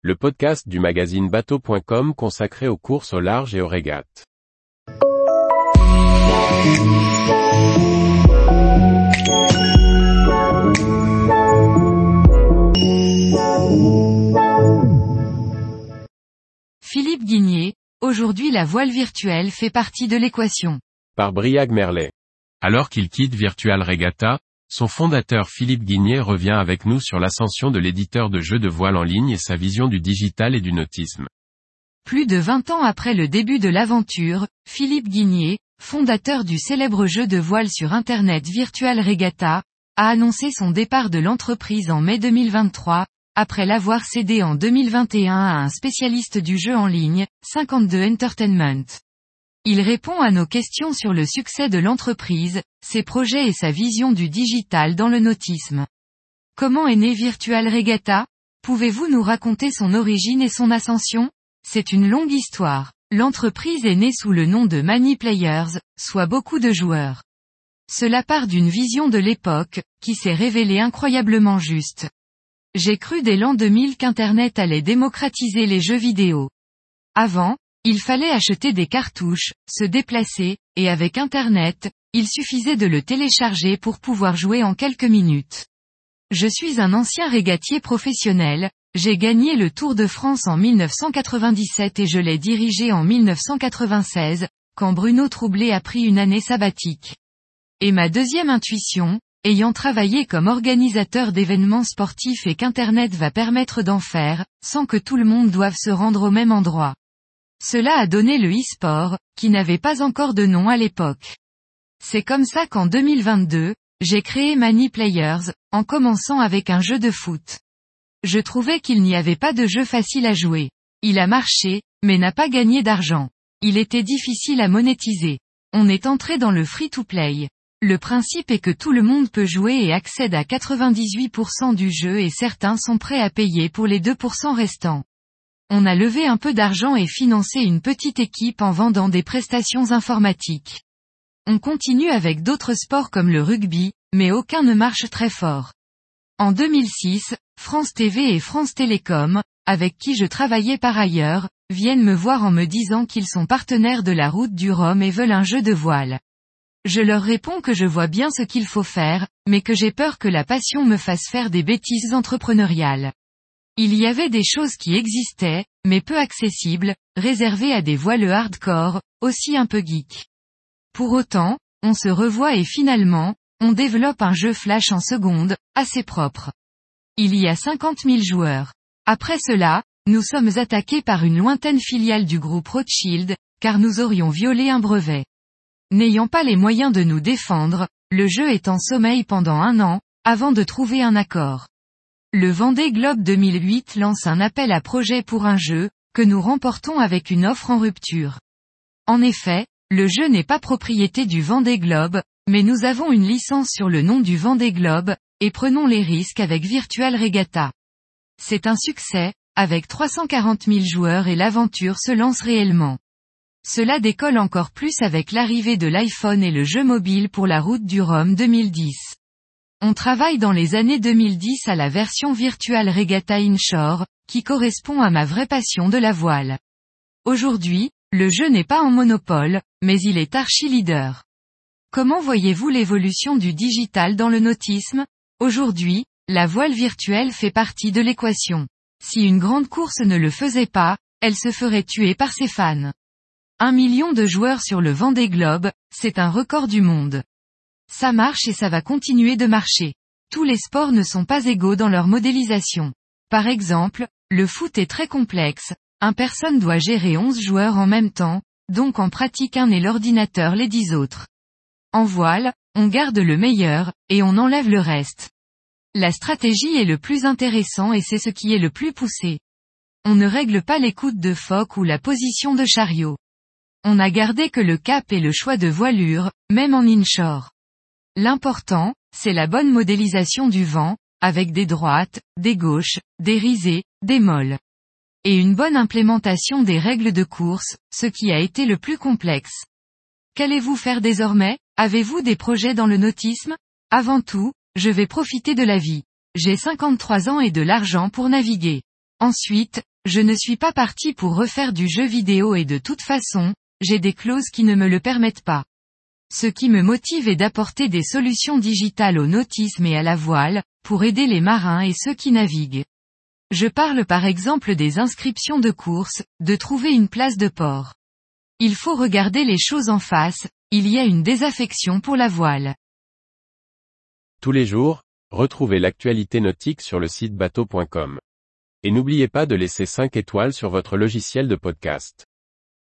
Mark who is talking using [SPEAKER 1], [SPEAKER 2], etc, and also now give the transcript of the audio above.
[SPEAKER 1] le podcast du magazine bateau.com consacré aux courses au large et aux régates.
[SPEAKER 2] Philippe Guigné, aujourd'hui la voile virtuelle fait partie de l'équation.
[SPEAKER 1] Par Briag Merlet. Alors qu'il quitte Virtual Regatta, son fondateur Philippe Guigné revient avec nous sur l'ascension de l'éditeur de jeux de voile en ligne et sa vision du digital et du nautisme.
[SPEAKER 2] Plus de 20 ans après le début de l'aventure, Philippe Guigné, fondateur du célèbre jeu de voile sur Internet Virtual Regatta, a annoncé son départ de l'entreprise en mai 2023, après l'avoir cédé en 2021 à un spécialiste du jeu en ligne, 52 Entertainment. Il répond à nos questions sur le succès de l'entreprise, ses projets et sa vision du digital dans le nautisme. Comment est né Virtual Regatta? Pouvez-vous nous raconter son origine et son ascension? C'est une longue histoire. L'entreprise est née sous le nom de Many Players, soit beaucoup de joueurs. Cela part d'une vision de l'époque, qui s'est révélée incroyablement juste. J'ai cru dès l'an 2000 qu'Internet allait démocratiser les jeux vidéo. Avant, il fallait acheter des cartouches, se déplacer, et avec Internet, il suffisait de le télécharger pour pouvoir jouer en quelques minutes. Je suis un ancien régatier professionnel, j'ai gagné le Tour de France en 1997 et je l'ai dirigé en 1996, quand Bruno Troublé a pris une année sabbatique. Et ma deuxième intuition, ayant travaillé comme organisateur d'événements sportifs et qu'Internet va permettre d'en faire, sans que tout le monde doive se rendre au même endroit. Cela a donné le e-sport, qui n'avait pas encore de nom à l'époque. C'est comme ça qu'en 2022, j'ai créé Many Players, en commençant avec un jeu de foot. Je trouvais qu'il n'y avait pas de jeu facile à jouer. Il a marché, mais n'a pas gagné d'argent. Il était difficile à monétiser. On est entré dans le free-to-play. Le principe est que tout le monde peut jouer et accède à 98% du jeu et certains sont prêts à payer pour les 2% restants. On a levé un peu d'argent et financé une petite équipe en vendant des prestations informatiques. On continue avec d'autres sports comme le rugby, mais aucun ne marche très fort. En 2006, France TV et France Télécom, avec qui je travaillais par ailleurs, viennent me voir en me disant qu'ils sont partenaires de la route du Rhum et veulent un jeu de voile. Je leur réponds que je vois bien ce qu'il faut faire, mais que j'ai peur que la passion me fasse faire des bêtises entrepreneuriales. Il y avait des choses qui existaient, mais peu accessibles, réservées à des voileux hardcore, aussi un peu geek. Pour autant, on se revoit et finalement, on développe un jeu flash en seconde, assez propre. Il y a 50 000 joueurs. Après cela, nous sommes attaqués par une lointaine filiale du groupe Rothschild, car nous aurions violé un brevet. N'ayant pas les moyens de nous défendre, le jeu est en sommeil pendant un an, avant de trouver un accord. Le Vendée Globe 2008 lance un appel à projet pour un jeu, que nous remportons avec une offre en rupture. En effet, le jeu n'est pas propriété du Vendée Globe, mais nous avons une licence sur le nom du Vendée Globe, et prenons les risques avec Virtual Regatta. C'est un succès, avec 340 000 joueurs et l'aventure se lance réellement. Cela décolle encore plus avec l'arrivée de l'iPhone et le jeu mobile pour la route du Rhum 2010. On travaille dans les années 2010 à la version Virtual Regatta Inshore, qui correspond à ma vraie passion de la voile. Aujourd'hui, le jeu n'est pas en monopole, mais il est archi-leader. Comment voyez-vous l'évolution du digital dans le nautisme? Aujourd'hui, la voile virtuelle fait partie de l'équation. Si une grande course ne le faisait pas, elle se ferait tuer par ses fans. Un million de joueurs sur le Vendée Globe, c'est un record du monde. Ça marche et ça va continuer de marcher. Tous les sports ne sont pas égaux dans leur modélisation. Par exemple, le foot est très complexe, un personne doit gérer 11 joueurs en même temps, donc en pratique un et l'ordinateur les 10 autres. En voile, on garde le meilleur, et on enlève le reste. La stratégie est le plus intéressant et c'est ce qui est le plus poussé. On ne règle pas l'écoute de phoque ou la position de chariot. On a gardé que le cap et le choix de voilure, même en inshore. L'important, c'est la bonne modélisation du vent, avec des droites, des gauches, des risées, des molles. Et une bonne implémentation des règles de course, ce qui a été le plus complexe. Qu'allez-vous faire désormais? Avez-vous des projets dans le nautisme? Avant tout, je vais profiter de la vie. J'ai 53 ans et de l'argent pour naviguer. Ensuite, je ne suis pas parti pour refaire du jeu vidéo et de toute façon, j'ai des clauses qui ne me le permettent pas. Ce qui me motive est d'apporter des solutions digitales au nautisme et à la voile, pour aider les marins et ceux qui naviguent. Je parle par exemple des inscriptions de course, de trouver une place de port. Il faut regarder les choses en face, il y a une désaffection pour la voile.
[SPEAKER 1] Tous les jours, retrouvez l'actualité nautique sur le site bateau.com. Et n'oubliez pas de laisser 5 étoiles sur votre logiciel de podcast.